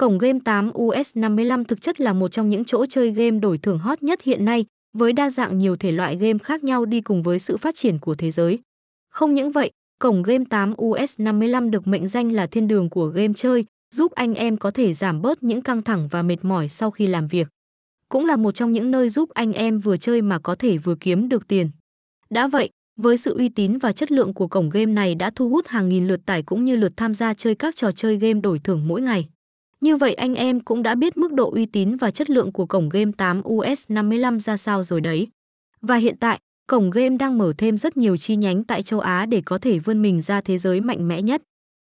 Cổng game 8 US 55 thực chất là một trong những chỗ chơi game đổi thưởng hot nhất hiện nay, với đa dạng nhiều thể loại game khác nhau đi cùng với sự phát triển của thế giới. Không những vậy, cổng game 8 US 55 được mệnh danh là thiên đường của game chơi, giúp anh em có thể giảm bớt những căng thẳng và mệt mỏi sau khi làm việc. Cũng là một trong những nơi giúp anh em vừa chơi mà có thể vừa kiếm được tiền. Đã vậy, với sự uy tín và chất lượng của cổng game này đã thu hút hàng nghìn lượt tải cũng như lượt tham gia chơi các trò chơi game đổi thưởng mỗi ngày. Như vậy anh em cũng đã biết mức độ uy tín và chất lượng của cổng game 8 US 55 ra sao rồi đấy. Và hiện tại, cổng game đang mở thêm rất nhiều chi nhánh tại châu Á để có thể vươn mình ra thế giới mạnh mẽ nhất.